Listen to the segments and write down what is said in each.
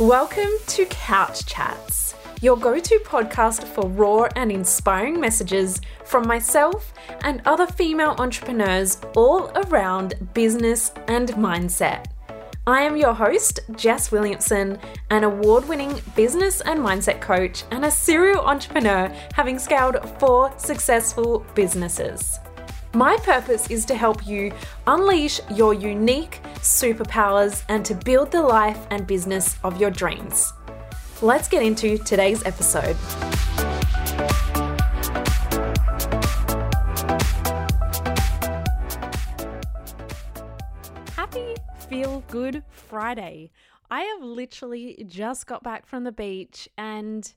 Welcome to Couch Chats, your go to podcast for raw and inspiring messages from myself and other female entrepreneurs all around business and mindset. I am your host, Jess Williamson, an award winning business and mindset coach and a serial entrepreneur having scaled four successful businesses. My purpose is to help you unleash your unique superpowers and to build the life and business of your dreams. Let's get into today's episode. Happy Feel Good Friday. I have literally just got back from the beach and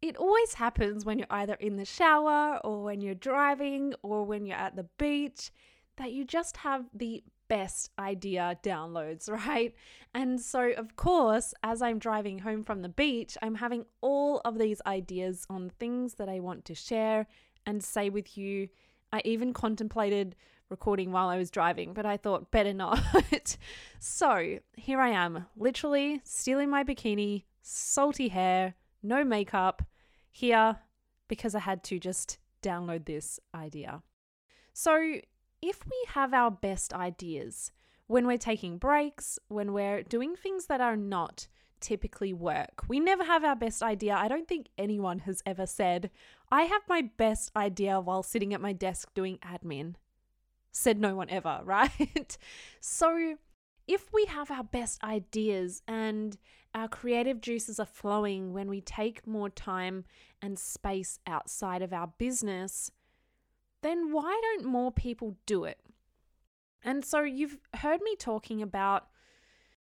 it always happens when you're either in the shower or when you're driving or when you're at the beach that you just have the best idea downloads, right? And so, of course, as I'm driving home from the beach, I'm having all of these ideas on things that I want to share and say with you. I even contemplated recording while I was driving, but I thought better not. so, here I am, literally still in my bikini, salty hair, no makeup, here because I had to just download this idea. So, if we have our best ideas when we're taking breaks, when we're doing things that are not typically work, we never have our best idea. I don't think anyone has ever said, I have my best idea while sitting at my desk doing admin. Said no one ever, right? so, if we have our best ideas and our creative juices are flowing when we take more time and space outside of our business, then why don't more people do it? And so you've heard me talking about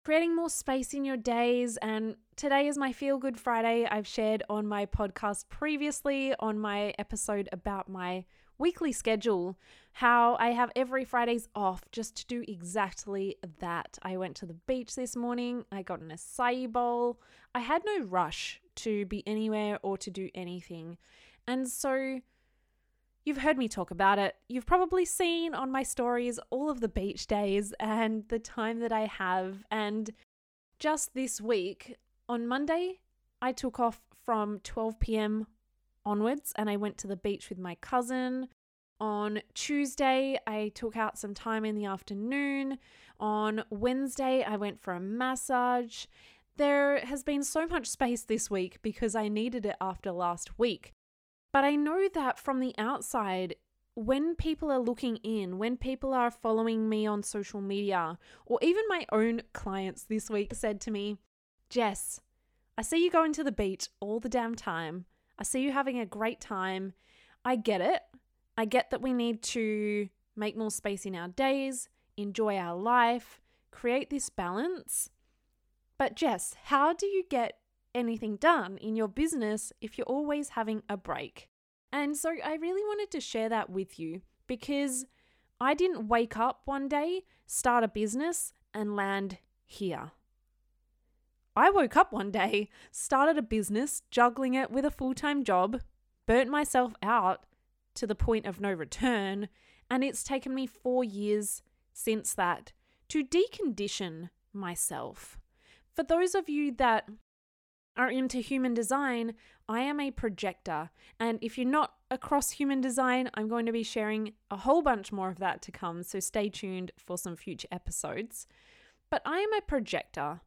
creating more space in your days. And today is my Feel Good Friday. I've shared on my podcast previously on my episode about my weekly schedule how I have every Fridays off just to do exactly that. I went to the beach this morning, I got an acai bowl. I had no rush to be anywhere or to do anything. And so You've heard me talk about it. You've probably seen on my stories all of the beach days and the time that I have. And just this week, on Monday, I took off from 12 p.m. onwards and I went to the beach with my cousin. On Tuesday, I took out some time in the afternoon. On Wednesday, I went for a massage. There has been so much space this week because I needed it after last week. But I know that from the outside, when people are looking in, when people are following me on social media, or even my own clients this week said to me, Jess, I see you going to the beach all the damn time. I see you having a great time. I get it. I get that we need to make more space in our days, enjoy our life, create this balance. But, Jess, how do you get anything done in your business if you're always having a break? And so, I really wanted to share that with you because I didn't wake up one day, start a business, and land here. I woke up one day, started a business, juggling it with a full time job, burnt myself out, to the point of no return, and it's taken me four years since that to decondition myself. For those of you that are into human design, I am a projector. And if you're not across human design, I'm going to be sharing a whole bunch more of that to come. So stay tuned for some future episodes. But I am a projector,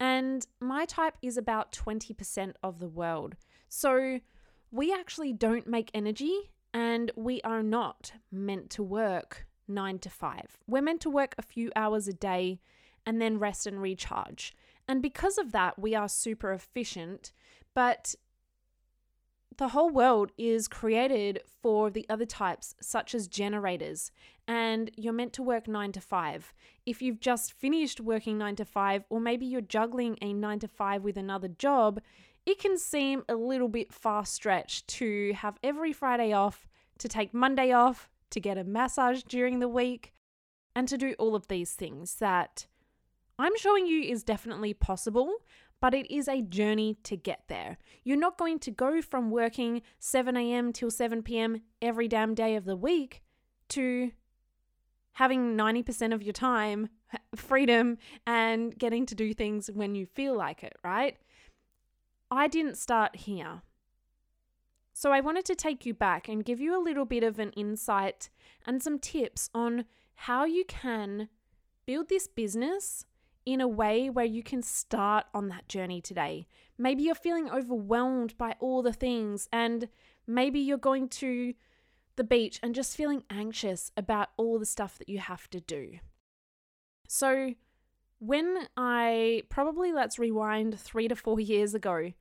and my type is about 20% of the world. So we actually don't make energy and we are not meant to work nine to five. We're meant to work a few hours a day and then rest and recharge. And because of that, we are super efficient. But the whole world is created for the other types, such as generators, and you're meant to work nine to five. If you've just finished working nine to five, or maybe you're juggling a nine to five with another job, it can seem a little bit far stretched to have every Friday off, to take Monday off, to get a massage during the week, and to do all of these things that I'm showing you is definitely possible, but it is a journey to get there. You're not going to go from working 7 a.m. till 7 p.m. every damn day of the week to having 90% of your time freedom and getting to do things when you feel like it, right? I didn't start here. So I wanted to take you back and give you a little bit of an insight and some tips on how you can build this business in a way where you can start on that journey today. Maybe you're feeling overwhelmed by all the things, and maybe you're going to the beach and just feeling anxious about all the stuff that you have to do. So, when I probably let's rewind three to four years ago,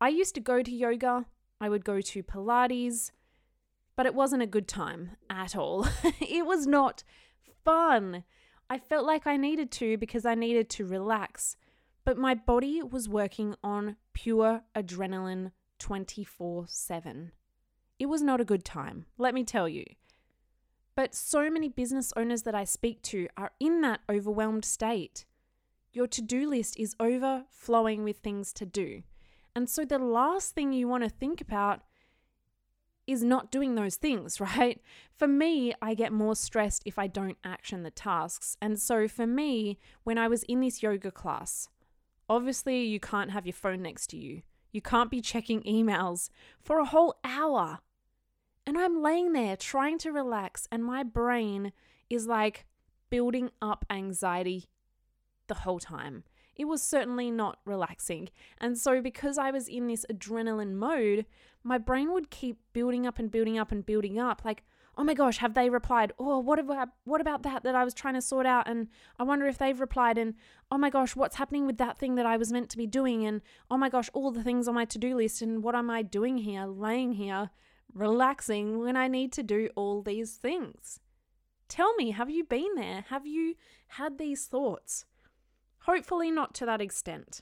I used to go to yoga, I would go to Pilates, but it wasn't a good time at all. it was not fun. I felt like I needed to because I needed to relax, but my body was working on pure adrenaline 24 7. It was not a good time, let me tell you. But so many business owners that I speak to are in that overwhelmed state. Your to do list is overflowing with things to do. And so the last thing you want to think about is not doing those things, right? For me, I get more stressed if I don't action the tasks. And so for me, when I was in this yoga class, obviously you can't have your phone next to you. You can't be checking emails for a whole hour. And I'm laying there trying to relax, and my brain is like building up anxiety the whole time. It was certainly not relaxing. And so, because I was in this adrenaline mode, my brain would keep building up and building up and building up. Like, oh my gosh, have they replied? Oh, what about what about that that I was trying to sort out? And I wonder if they've replied. And oh my gosh, what's happening with that thing that I was meant to be doing? And oh my gosh, all the things on my to do list. And what am I doing here, laying here, relaxing when I need to do all these things. Tell me, have you been there? Have you had these thoughts? Hopefully, not to that extent.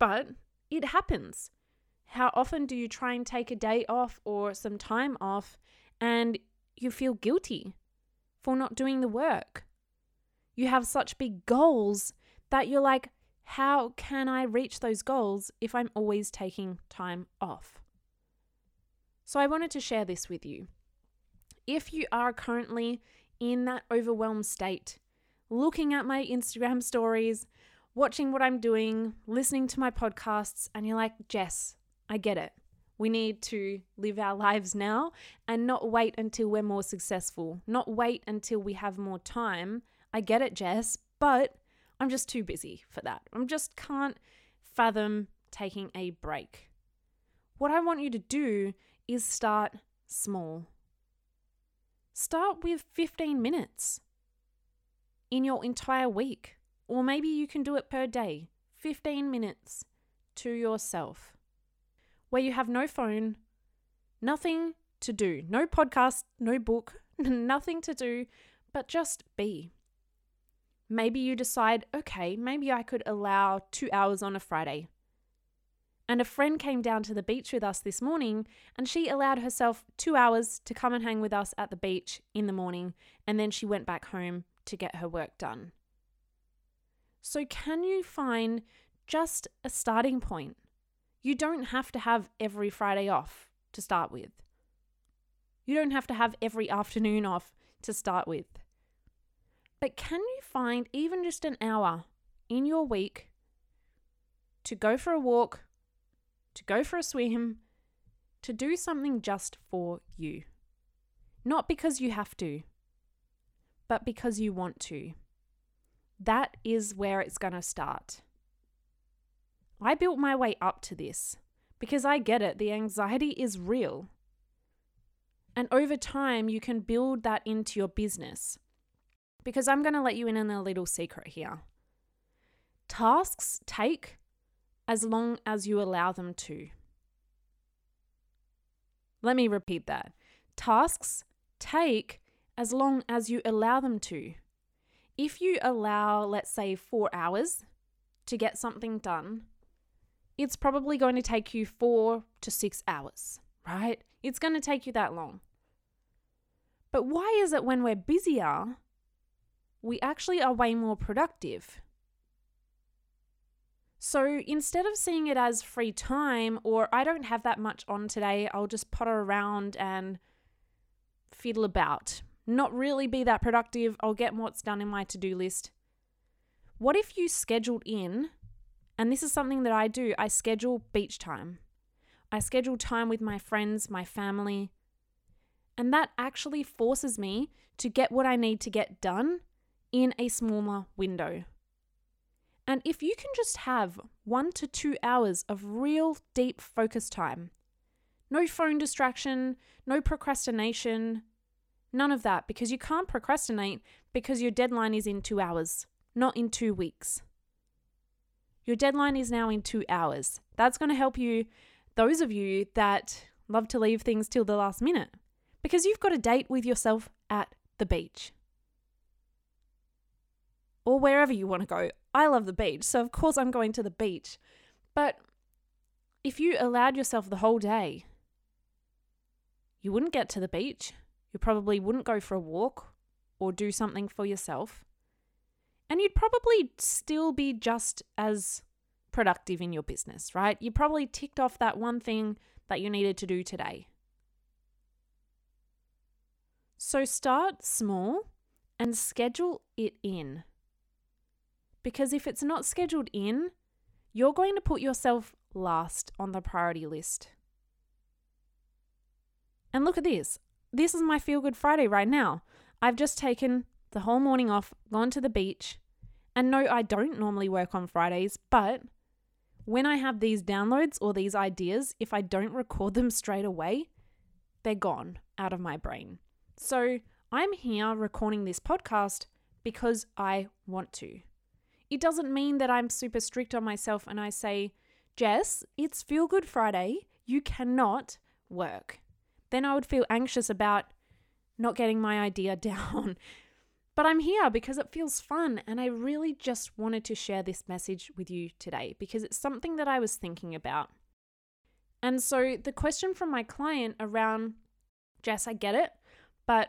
But it happens. How often do you try and take a day off or some time off and you feel guilty for not doing the work? You have such big goals that you're like, how can I reach those goals if I'm always taking time off? So I wanted to share this with you. If you are currently in that overwhelmed state, looking at my Instagram stories, watching what I'm doing, listening to my podcasts, and you're like, Jess, I get it. We need to live our lives now and not wait until we're more successful, not wait until we have more time. I get it, Jess, but I'm just too busy for that. I just can't fathom taking a break. What I want you to do is start small. Start with 15 minutes in your entire week, or maybe you can do it per day 15 minutes to yourself, where you have no phone, nothing to do, no podcast, no book, nothing to do, but just be. Maybe you decide, okay, maybe I could allow two hours on a Friday and a friend came down to the beach with us this morning, and she allowed herself two hours to come and hang with us at the beach in the morning, and then she went back home to get her work done. So, can you find just a starting point? You don't have to have every Friday off to start with. You don't have to have every afternoon off to start with. But can you find even just an hour in your week to go for a walk to go for a swim, to do something just for you. Not because you have to, but because you want to. That is where it's going to start. I built my way up to this because I get it, the anxiety is real. And over time, you can build that into your business. Because I'm going to let you in on a little secret here. Tasks take as long as you allow them to. Let me repeat that. Tasks take as long as you allow them to. If you allow, let's say, four hours to get something done, it's probably going to take you four to six hours, right? It's going to take you that long. But why is it when we're busier, we actually are way more productive? So instead of seeing it as free time or I don't have that much on today, I'll just potter around and fiddle about, not really be that productive. I'll get what's done in my to do list, What if you scheduled in, and this is something that I do, I schedule beach time. I schedule time with my friends, my family, and that actually forces me to get what I need to get done in a smaller window. And if you can just have one to two hours of real deep focus time, no phone distraction, no procrastination, none of that, because you can't procrastinate because your deadline is in two hours, not in two weeks. Your deadline is now in two hours. That's going to help you, those of you that love to leave things till the last minute, because you've got a date with yourself at the beach or wherever you want to go. I love the beach, so of course I'm going to the beach. But if you allowed yourself the whole day, you wouldn't get to the beach. You probably wouldn't go for a walk or do something for yourself. And you'd probably still be just as productive in your business, right? You probably ticked off that one thing that you needed to do today. So start small and schedule it in. Because if it's not scheduled in, you're going to put yourself last on the priority list. And look at this. This is my feel good Friday right now. I've just taken the whole morning off, gone to the beach. And no, I don't normally work on Fridays, but when I have these downloads or these ideas, if I don't record them straight away, they're gone out of my brain. So I'm here recording this podcast because I want to. It doesn't mean that I'm super strict on myself and I say, Jess, it's Feel Good Friday. You cannot work. Then I would feel anxious about not getting my idea down. But I'm here because it feels fun, and I really just wanted to share this message with you today because it's something that I was thinking about. And so, the question from my client around Jess, I get it, but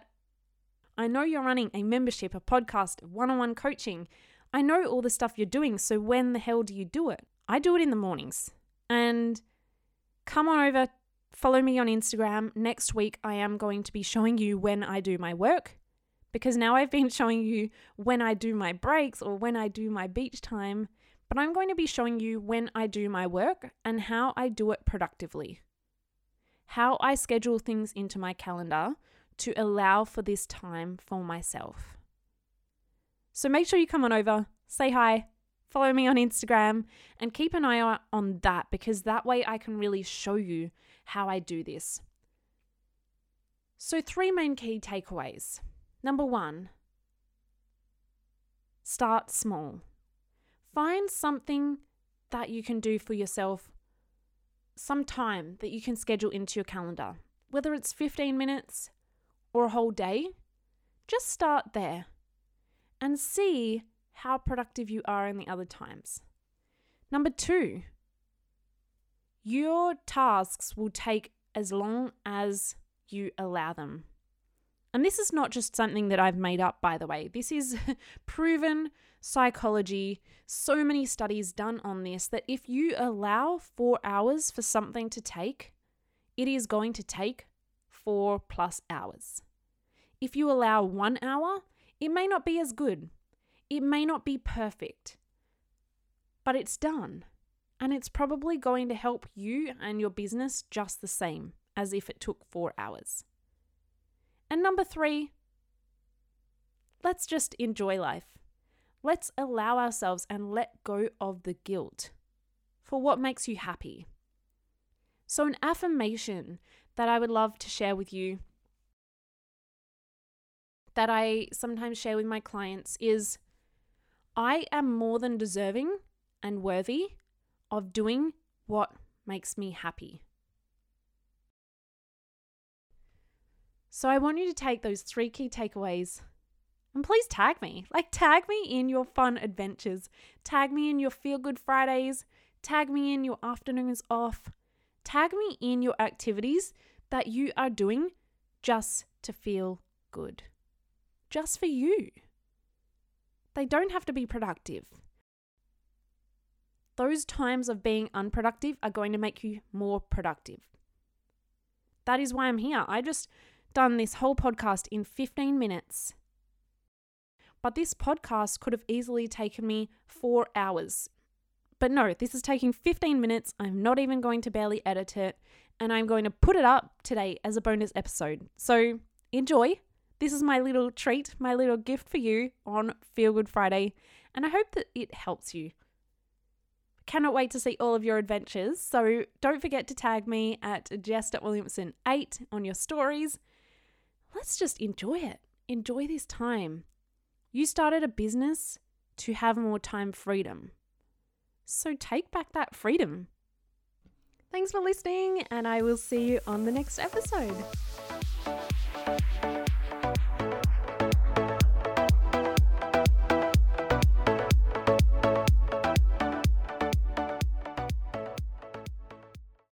I know you're running a membership, a podcast, one on one coaching. I know all the stuff you're doing, so when the hell do you do it? I do it in the mornings. And come on over, follow me on Instagram. Next week, I am going to be showing you when I do my work because now I've been showing you when I do my breaks or when I do my beach time, but I'm going to be showing you when I do my work and how I do it productively. How I schedule things into my calendar to allow for this time for myself. So make sure you come on over, say hi, follow me on Instagram, and keep an eye on that because that way I can really show you how I do this. So, three main key takeaways. Number one, start small. Find something that you can do for yourself, some time that you can schedule into your calendar, whether it's 15 minutes or a whole day. Just start there and see how productive you are in the other times. Number two, your tasks will take as long as you allow them. And this is not just something that I've made up, by the way. This is proven psychology, so many studies done on this that if you allow four hours for something to take, it is going to take four plus hours. If you allow one hour, it may not be as good, it may not be perfect, but it's done. And it's probably going to help you and your business just the same as if it took four hours. And number three, let's just enjoy life. Let's allow ourselves and let go of the guilt for what makes you happy. So, an affirmation that I would love to share with you that I sometimes share with my clients is I am more than deserving and worthy of doing what makes me happy. So I want you to take those three key takeaways and please tag me. Like, tag me in your fun adventures. Tag me in your feel good Fridays. Tag me in your afternoons off. Tag me in your activities that you are doing just to feel good just for you. They don't have to be productive. Those times of being unproductive are going to make you more productive. That is why I'm here. I just done this whole podcast in 15 minutes. but this podcast could have easily taken me four hours. But no, this is taking 15 minutes. I'm not even going to barely edit it, and I'm going to put it up today as a bonus episode. So enjoy. This is my little treat, my little gift for you on Feel Good Friday, and I hope that it helps you. Cannot wait to see all of your adventures. So don't forget to tag me at Jess.Williamson8 on your stories. Let's just enjoy it. Enjoy this time. You started a business to have more time freedom. So take back that freedom. Thanks for listening, and I will see you on the next episode.